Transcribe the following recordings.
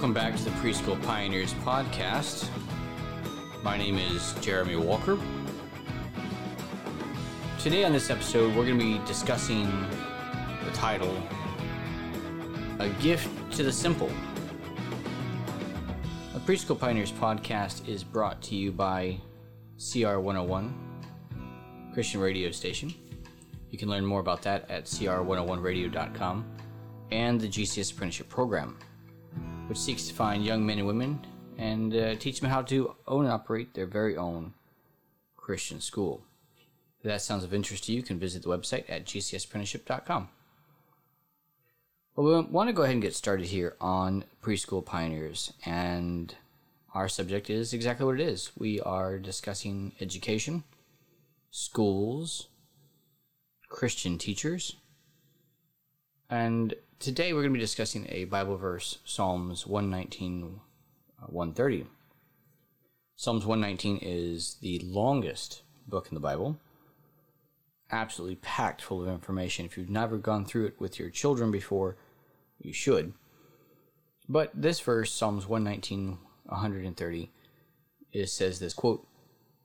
Welcome back to the Preschool Pioneers podcast. My name is Jeremy Walker. Today on this episode, we're going to be discussing the title A Gift to the Simple. The Preschool Pioneers podcast is brought to you by CR 101 Christian radio station. You can learn more about that at cr101radio.com and the GCS Apprenticeship Program which seeks to find young men and women and uh, teach them how to own and operate their very own Christian school. If that sounds of interest to you, you can visit the website at gcsapprenticeship.com. Well, we want to go ahead and get started here on preschool pioneers, and our subject is exactly what it is. We are discussing education, schools, Christian teachers, and today we're going to be discussing a Bible verse, Psalms 119, uh, 130. Psalms 119 is the longest book in the Bible, absolutely packed full of information. If you've never gone through it with your children before, you should. But this verse, Psalms 119, 130, it says this quote,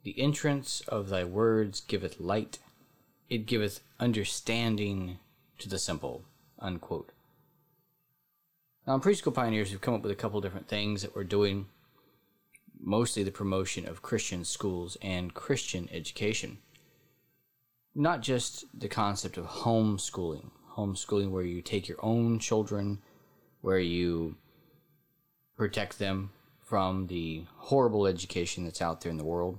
The entrance of thy words giveth light, it giveth understanding to the simple unquote. Now, in Preschool Pioneers, we've come up with a couple different things that we're doing, mostly the promotion of Christian schools and Christian education. Not just the concept of homeschooling, homeschooling where you take your own children, where you protect them from the horrible education that's out there in the world,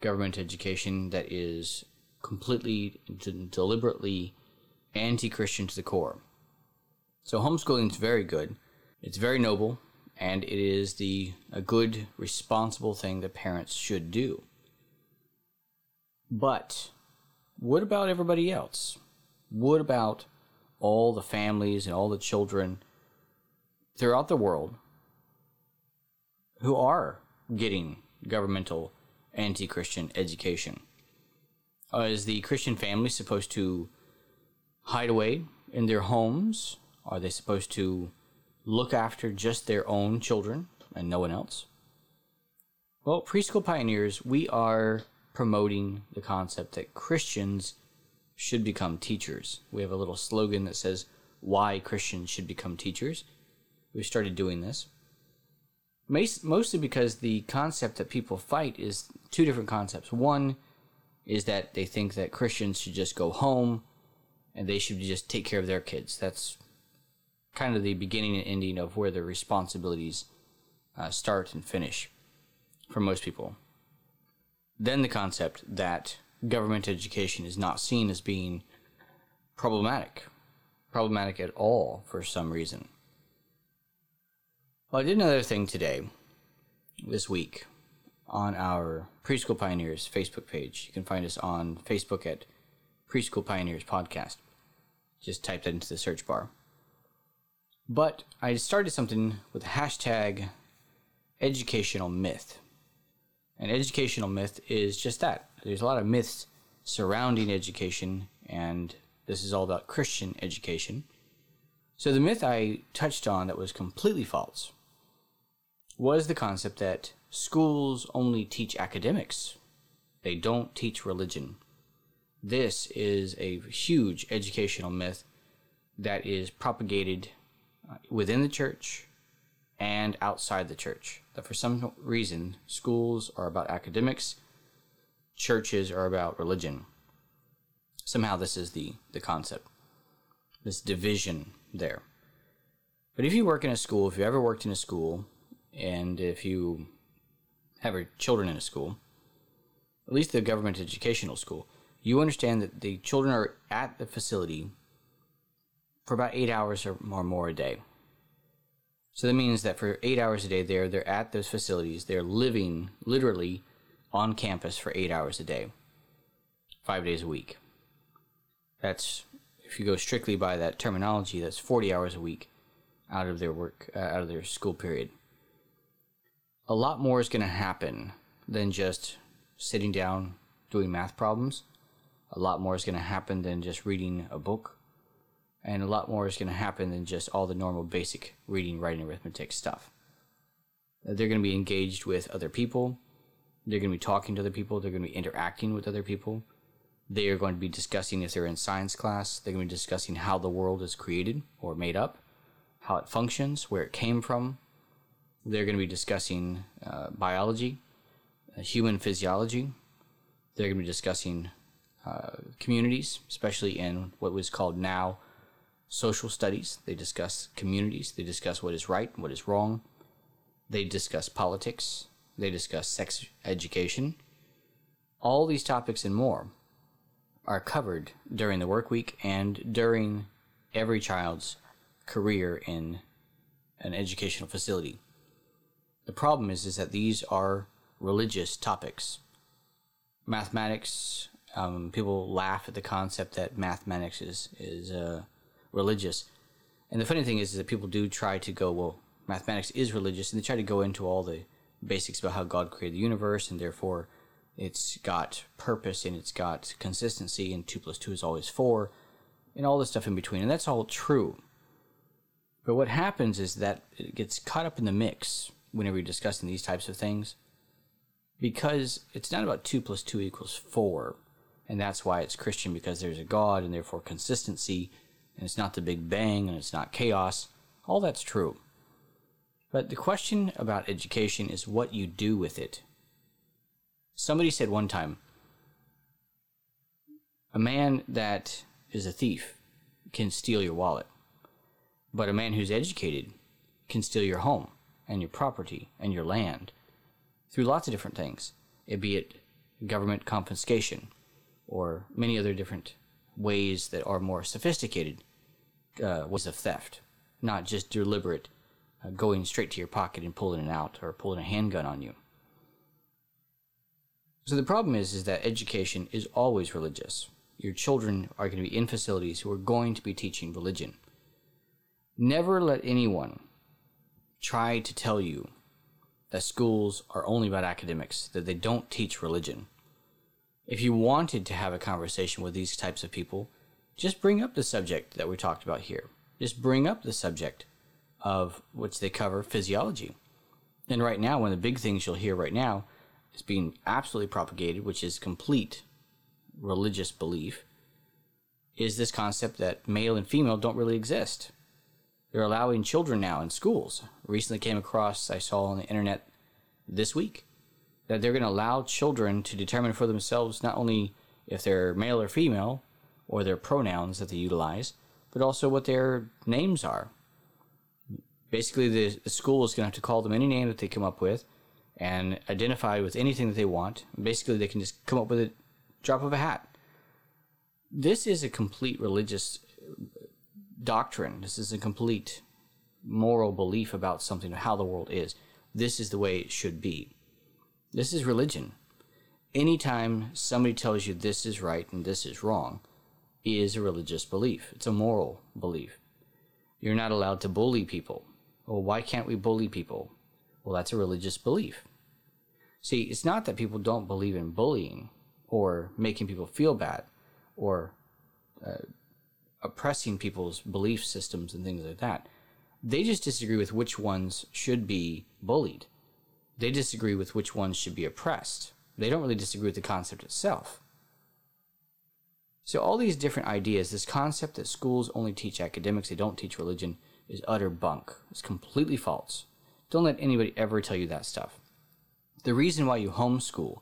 government education that is completely, deliberately anti Christian to the core. So homeschooling is very good. It's very noble, and it is the a good, responsible thing that parents should do. But what about everybody else? What about all the families and all the children throughout the world who are getting governmental anti Christian education? Uh, is the Christian family supposed to hide away in their homes? Are they supposed to look after just their own children and no one else? Well, Preschool Pioneers, we are promoting the concept that Christians should become teachers. We have a little slogan that says, Why Christians Should Become Teachers. We started doing this. Mostly because the concept that people fight is two different concepts. One is that they think that Christians should just go home and they should just take care of their kids. That's kind of the beginning and ending of where their responsibilities uh, start and finish for most people. Then the concept that government education is not seen as being problematic, problematic at all for some reason. Well, I did another thing today, this week, on our Preschool Pioneers Facebook page. You can find us on Facebook at Preschool Pioneers Podcast. Just type that into the search bar. But I started something with the hashtag educational myth. An educational myth is just that. There's a lot of myths surrounding education, and this is all about Christian education. So the myth I touched on that was completely false was the concept that schools only teach academics, they don't teach religion. This is a huge educational myth that is propagated within the church and outside the church. That for some reason, schools are about academics, churches are about religion. Somehow, this is the, the concept, this division there. But if you work in a school, if you ever worked in a school, and if you have children in a school, at least the government educational school, you understand that the children are at the facility for about eight hours or more, more a day. So that means that for eight hours a day, they're they're at those facilities. They're living literally on campus for eight hours a day, five days a week. That's if you go strictly by that terminology, that's forty hours a week out of their work, uh, out of their school period. A lot more is going to happen than just sitting down doing math problems a lot more is going to happen than just reading a book and a lot more is going to happen than just all the normal basic reading, writing, arithmetic stuff. They're going to be engaged with other people. They're going to be talking to other people. They're going to be interacting with other people. They are going to be discussing, if they're in science class, they're going to be discussing how the world is created or made up, how it functions, where it came from. They're going to be discussing uh, biology, uh, human physiology. They're going to be discussing uh, communities, especially in what was called now social studies. They discuss communities. They discuss what is right, and what is wrong. They discuss politics. They discuss sex education. All these topics and more are covered during the work week and during every child's career in an educational facility. The problem is, is that these are religious topics. Mathematics, um, people laugh at the concept that mathematics is, is uh, religious. And the funny thing is, is that people do try to go, well, mathematics is religious, and they try to go into all the basics about how God created the universe, and therefore it's got purpose and it's got consistency, and 2 plus 2 is always 4, and all the stuff in between. And that's all true. But what happens is that it gets caught up in the mix whenever you're discussing these types of things because it's not about 2 plus 2 equals 4. And that's why it's Christian because there's a God and therefore consistency, and it's not the Big Bang and it's not chaos. All that's true. But the question about education is what you do with it. Somebody said one time a man that is a thief can steal your wallet, but a man who's educated can steal your home and your property and your land through lots of different things, be it government confiscation or many other different ways that are more sophisticated uh, ways of theft, not just deliberate uh, going straight to your pocket and pulling it out or pulling a handgun on you. So the problem is, is that education is always religious. Your children are going to be in facilities who are going to be teaching religion. Never let anyone try to tell you that schools are only about academics, that they don't teach religion. If you wanted to have a conversation with these types of people, just bring up the subject that we talked about here. Just bring up the subject of which they cover physiology. And right now, one of the big things you'll hear right now is being absolutely propagated, which is complete religious belief, is this concept that male and female don't really exist. They're allowing children now in schools. Recently came across, I saw on the internet this week, that they're going to allow children to determine for themselves not only if they're male or female, or their pronouns that they utilize, but also what their names are basically the, the school is going to have to call them any name that they come up with and identify with anything that they want. Basically, they can just come up with a drop of a hat. This is a complete religious doctrine. This is a complete moral belief about something, how the world is. This is the way it should be. This is religion. Anytime somebody tells you this is right and this is wrong, is a religious belief. It's a moral belief. You're not allowed to bully people. Well, why can't we bully people? Well, that's a religious belief. See, it's not that people don't believe in bullying or making people feel bad or uh, oppressing people's belief systems and things like that. They just disagree with which ones should be bullied. They disagree with which ones should be oppressed. They don't really disagree with the concept itself. So, all these different ideas, this concept that schools only teach academics, they don't teach religion, is utter bunk. It's completely false. Don't let anybody ever tell you that stuff. The reason why you homeschool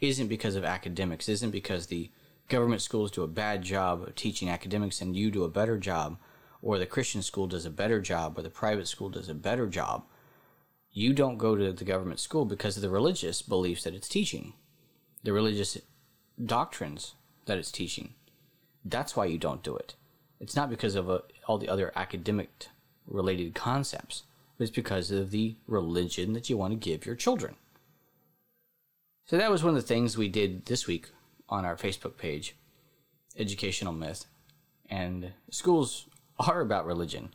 isn't because of academics, isn't because the government schools do a bad job of teaching academics and you do a better job, or the Christian school does a better job, or the private school does a better job. You don't go to the government school because of the religious beliefs that it's teaching, the religious doctrines that it's teaching. That's why you don't do it. It's not because of uh, all the other academic related concepts, but it's because of the religion that you want to give your children. So that was one of the things we did this week on our Facebook page, Educational Myth. And schools are about religion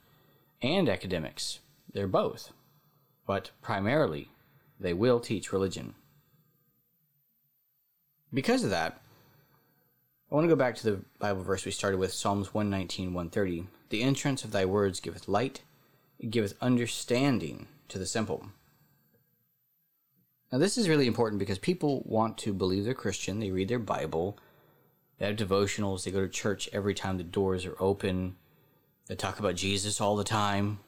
and academics. They're both. But primarily, they will teach religion. Because of that, I want to go back to the Bible verse we started with, Psalms 119, 130. The entrance of thy words giveth light, it giveth understanding to the simple. Now, this is really important because people want to believe they're Christian, they read their Bible, they have devotionals, they go to church every time the doors are open, they talk about Jesus all the time.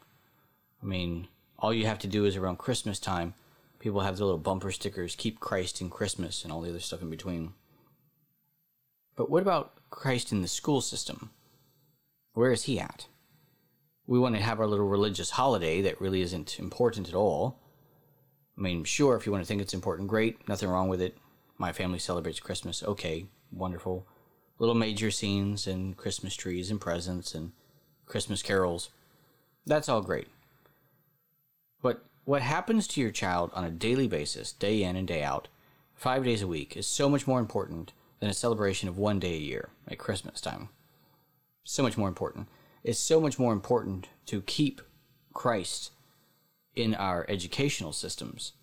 I mean, all you have to do is around Christmas time, people have their little bumper stickers, keep Christ in Christmas, and all the other stuff in between. But what about Christ in the school system? Where is he at? We want to have our little religious holiday that really isn't important at all. I mean, sure, if you want to think it's important, great, nothing wrong with it. My family celebrates Christmas, okay, wonderful. Little major scenes and Christmas trees and presents and Christmas carols. That's all great. But what happens to your child on a daily basis, day in and day out, five days a week, is so much more important than a celebration of one day a year at Christmas time. So much more important. It's so much more important to keep Christ in our educational systems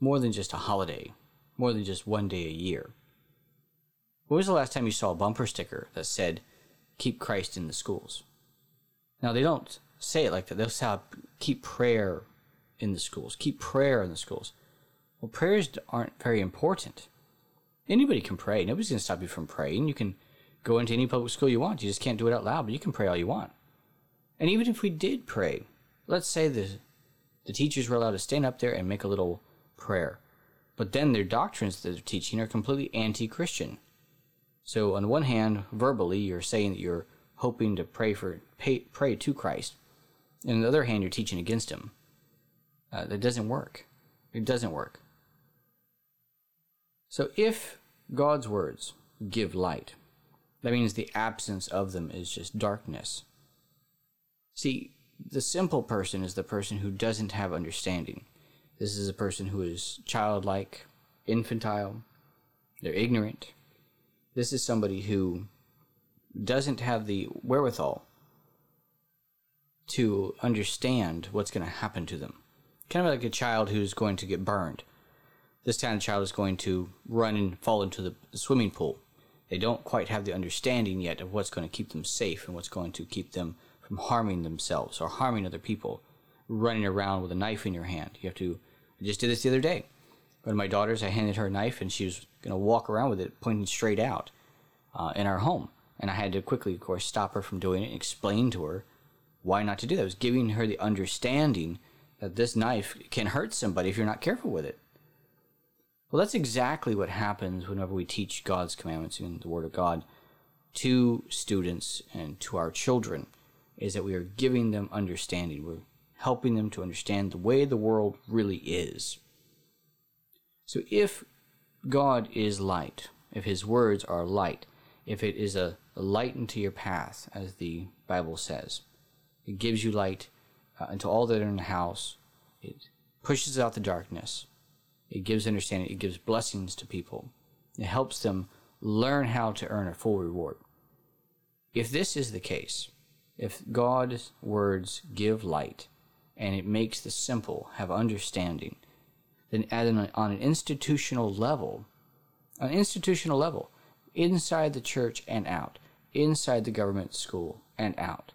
more than just a holiday, more than just one day a year. When was the last time you saw a bumper sticker that said, Keep Christ in the schools? Now, they don't say it like that. They'll say, Keep prayer in the schools, keep prayer in the schools. Well, prayers aren't very important. Anybody can pray. Nobody's going to stop you from praying. You can go into any public school you want. You just can't do it out loud, but you can pray all you want. And even if we did pray, let's say the, the teachers were allowed to stand up there and make a little prayer. But then their doctrines that they're teaching are completely anti Christian. So, on one hand, verbally, you're saying that you're hoping to pray for pay, pray to Christ. And on the other hand, you're teaching against him. Uh, that doesn't work. It doesn't work. So if God's words give light, that means the absence of them is just darkness. See, the simple person is the person who doesn't have understanding. This is a person who is childlike, infantile, they're ignorant. This is somebody who doesn't have the wherewithal to understand what's going to happen to them. Kind of like a child who's going to get burned this of child is going to run and fall into the swimming pool. They don't quite have the understanding yet of what's going to keep them safe and what's going to keep them from harming themselves or harming other people. Running around with a knife in your hand. You have to. I just did this the other day. One of my daughters, I handed her a knife and she was going to walk around with it pointing straight out uh, in our home. And I had to quickly, of course, stop her from doing it and explain to her why not to do that. I was giving her the understanding that this knife can hurt somebody if you're not careful with it. Well, that's exactly what happens whenever we teach God's commandments in the Word of God to students and to our children, is that we are giving them understanding. We're helping them to understand the way the world really is. So if God is light, if His words are light, if it is a, light into your path, as the Bible says, it gives you light uh, into all that are in the house, it pushes out the darkness it gives understanding, it gives blessings to people. It helps them learn how to earn a full reward. If this is the case, if God's words give light and it makes the simple have understanding, then at an, on an institutional level, an institutional level, inside the church and out, inside the government school and out,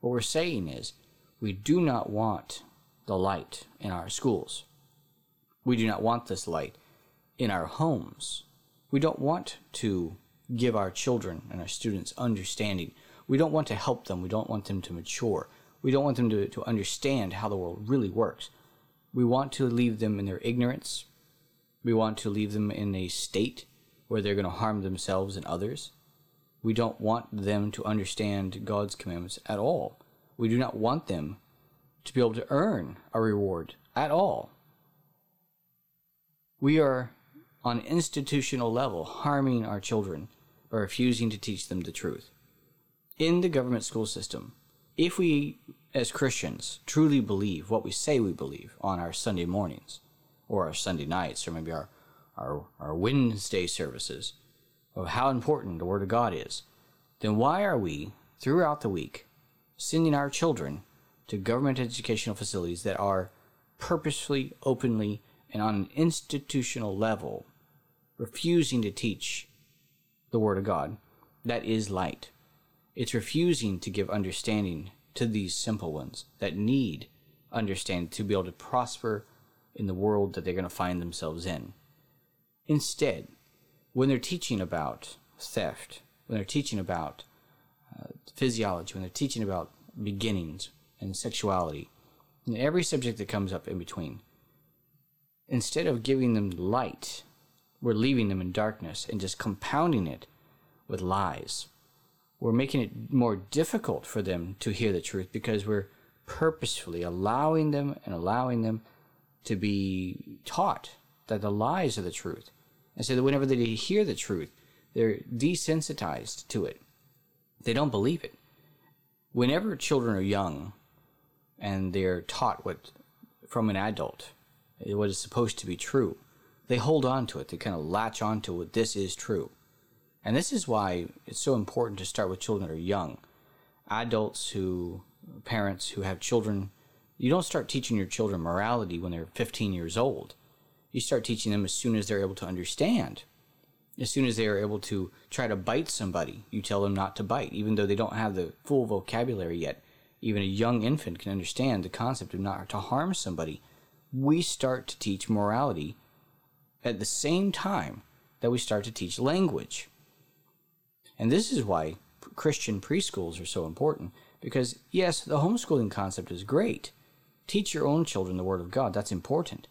what we're saying is we do not want the light in our schools. We do not want this light in our homes. We don't want to give our children and our students understanding. We don't want to help them. We don't want them to mature. We don't want them to, to understand how the world really works. We want to leave them in their ignorance. We want to leave them in a state where they're going to harm themselves and others. We don't want them to understand God's commandments at all. We do not want them to be able to earn a reward at all we are on institutional level harming our children by refusing to teach them the truth. In the government school system, if we as Christians truly believe what we say we believe on our Sunday mornings or our Sunday nights or maybe our, our, our Wednesday services of how important the Word of God is, then why are we, throughout the week, sending our children to government educational facilities that are purposefully, openly, and on an institutional level refusing to teach the Word of God, that is light. It's refusing to give understanding to these simple ones that need understanding to be able to prosper in the world that they're going to find themselves in. Instead, when they're teaching about theft, when they're teaching about uh, physiology, when they're teaching about beginnings and sexuality, and every subject that comes up in between, instead of giving them light, we're leaving them in darkness and just compounding it with lies. We're making it more difficult for them to hear the truth because we're purposefully allowing them and allowing them to be taught that the lies are the truth. And so that whenever they hear the truth, they're desensitized to it. They don't believe it. Whenever children are young and they're taught what from an adult what is supposed to be true, they hold on to it. They kind of latch on to what this is true. And this is why it's so important to start with children that are young. Adults who, parents who have children, you don't start teaching your children morality when they're 15 years old. You start teaching them as soon as they're able to understand. As soon as they are able to try to bite somebody, you tell them not to bite, even though they don't have the full vocabulary yet. Even a young infant can understand the concept of not to harm somebody. We start to teach morality at the same time that we start to teach language. And this is why Christian preschools are so important because, yes, the homeschooling concept is great. Teach your own children the Word of God, that's important.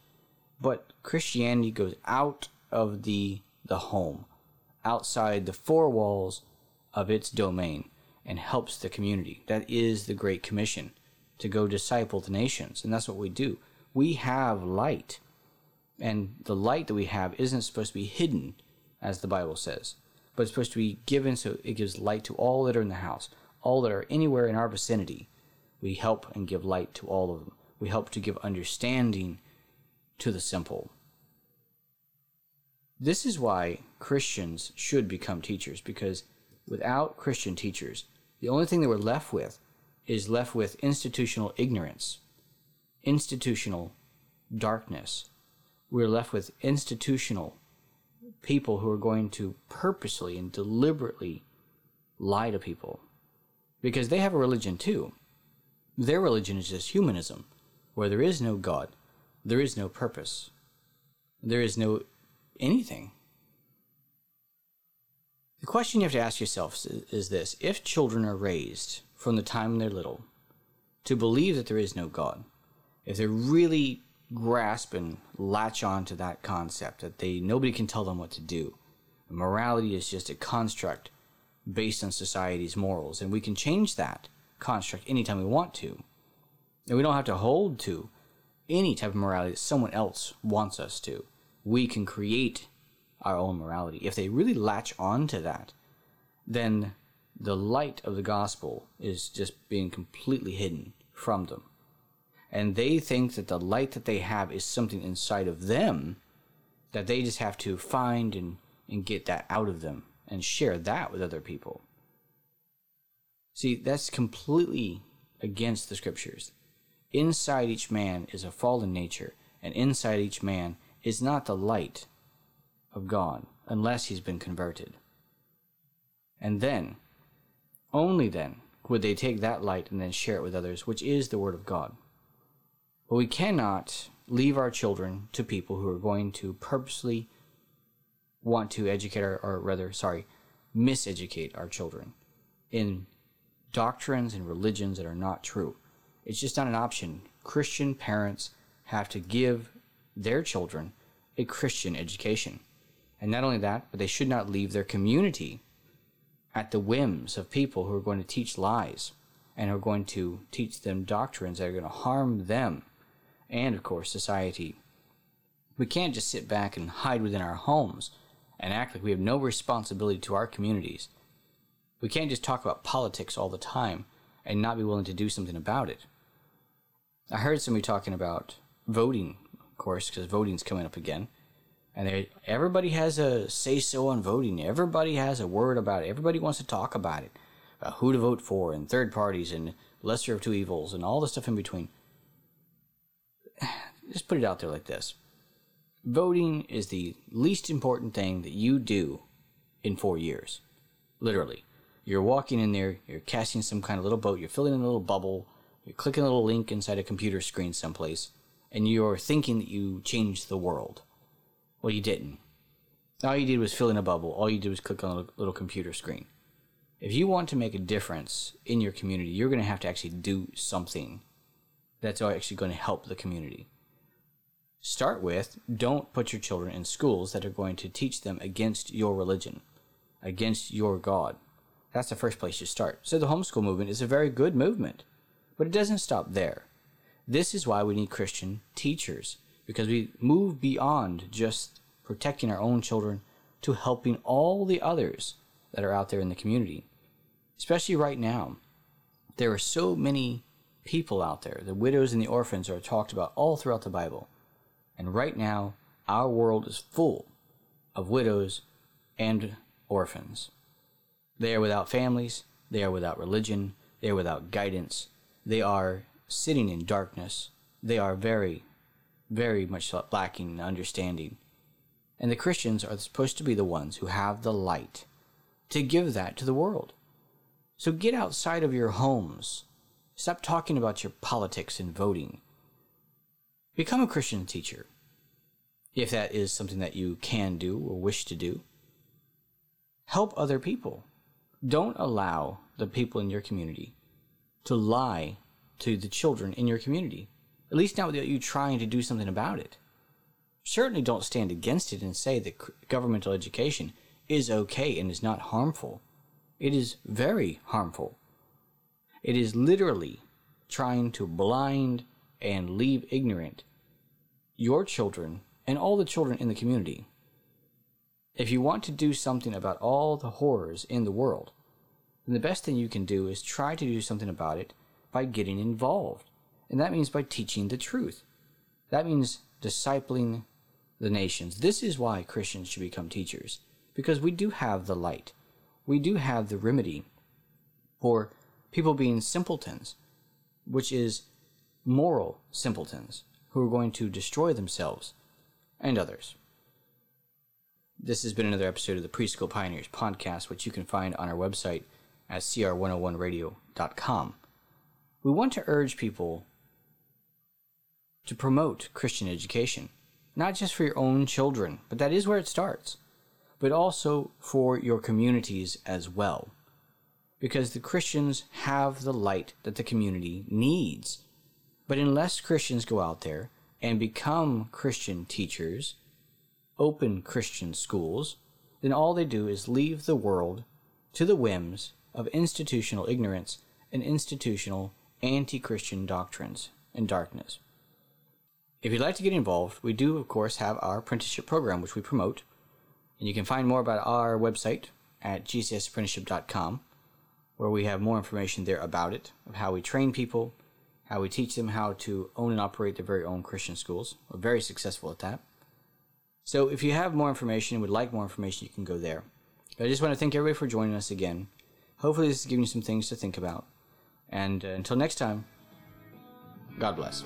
But Christianity goes out of the, the home, outside the four walls of its domain, and helps the community. That is the Great Commission to go disciple the nations. And that's what we do. We have light. And the light that we have isn't supposed to be hidden, as the Bible says but it's supposed to be given so it gives light to all that are in the house, all that are anywhere in our vicinity. We help and give light to all of them. We help to give understanding to the simple. This is why Christians should become teachers, because without Christian teachers, the only thing that we're left with is left with institutional ignorance, institutional darkness. We're left with institutional people who are going to purposely and deliberately lie to people because they have a religion too. Their religion is just humanism, where there is no God, there is no purpose, there is no anything. The question you have to ask yourself is this if children are raised from the time they're little to believe that there is no God, if they're really grasp and latch on to that concept that they nobody can tell them what to do. Morality is just a construct based on society's morals, and we can change that construct anytime we want to. And we don't have to hold to any type of morality that someone else wants us to. We can create our own morality. If they really latch on to that, then the light of the gospel is just being completely hidden from them and they think that the light that they have is something inside of them that they just have to find and, and get that out of them and share that with other people. See, that's completely against the scriptures. Inside each man is a fallen nature, and inside each man is not the light of God unless he's been converted. And then, only then, would they take that light and then share it with others, which is the Word of God. But we cannot leave our children to people who are going to purposely want to educate our, or rather, sorry, miseducate our children in doctrines and religions that are not true. It's just not an option. Christian parents have to give their children a Christian education. And not only that, but they should not leave their community at the whims of people who are going to teach lies and are going to teach them doctrines that are going to harm them and, of course, society. We can't just sit back and hide within our homes and act like we have no responsibility to our communities. We can't just talk about politics all the time and not be willing to do something about it. I heard somebody talking about voting, of course, because voting's coming up again. And they, everybody has a say so on voting. Everybody has a word about it. Everybody wants to talk about it, who to vote for, and third parties, and lesser of two evils, and all the stuff in between just put it out there like this voting is the least important thing that you do in four years. Literally. You're walking in there, you're casting some kind of little boat, you're filling in a little bubble, you're clicking a little link inside a computer screen someplace, and you're thinking that you changed the world. Well, you didn't. All you did was fill in a bubble. All you did was click on a little computer screen. If you want to make a difference in your community, you're going to have to actually do something that's actually going to help the community. Start with don't put your children in schools that are going to teach them against your religion, against your God. That's the first place you start. So the homeschool movement is a very good movement, but it doesn't stop there. This is why we need Christian teachers, because we move beyond just protecting our own children to helping all the others that are out there in the community. Especially right now, there are so many people out there. The widows and the orphans are talked about all throughout the Bible. And right now, our world is full of widows and orphans. They are without families, they are without religion, they are without guidance, they are sitting in darkness, they are very, very much lacking in understanding. And the Christians are supposed to be the ones who have the light to give that to the world. So get outside of your homes. Stop talking about your politics and voting. Become a Christian teacher, if that is something that you can do or wish to do. Help other people. Don't allow the people in your community to lie to the children in your community, at least not without you trying to do something about it. Certainly don't stand against it and say that governmental education is okay and is not harmful. It is very harmful. It is literally trying to blind and leave ignorant your children and all the children in the community. If you want to do something about all the horrors in the world, then the best thing you can do is try to do something about it by getting involved. And that means by teaching the truth. That means discipling the nations. This is why Christians should become teachers because we do have the light. We do have the remedy for people being simpletons, which is moral simpletons who are going to destroy themselves and others. This has been another episode of the Preschool Pioneers podcast, which you can find on our website at cr101radio.com. We want to urge people to promote Christian education, not just for your own children, but that is where it starts but also for your communities as well. Because the Christians have the light that the community needs. But unless Christians go out there and become Christian teachers, open Christian schools, then all they do is leave the world to the whims of institutional ignorance and institutional anti Christian doctrines and darkness. If you'd like to get involved, we do, of course, have our apprenticeship program, which we promote. And you can find more about our website at gcsapprenticeship.com, where we have more information there about it, of how we train people, how we teach them how to own and operate their very own Christian schools. We're very successful at that. So if you have more information and would like more information, you can go there. But I just want to thank everybody for joining us again. Hopefully, this has given you some things to think about. And uh, until next time, God bless.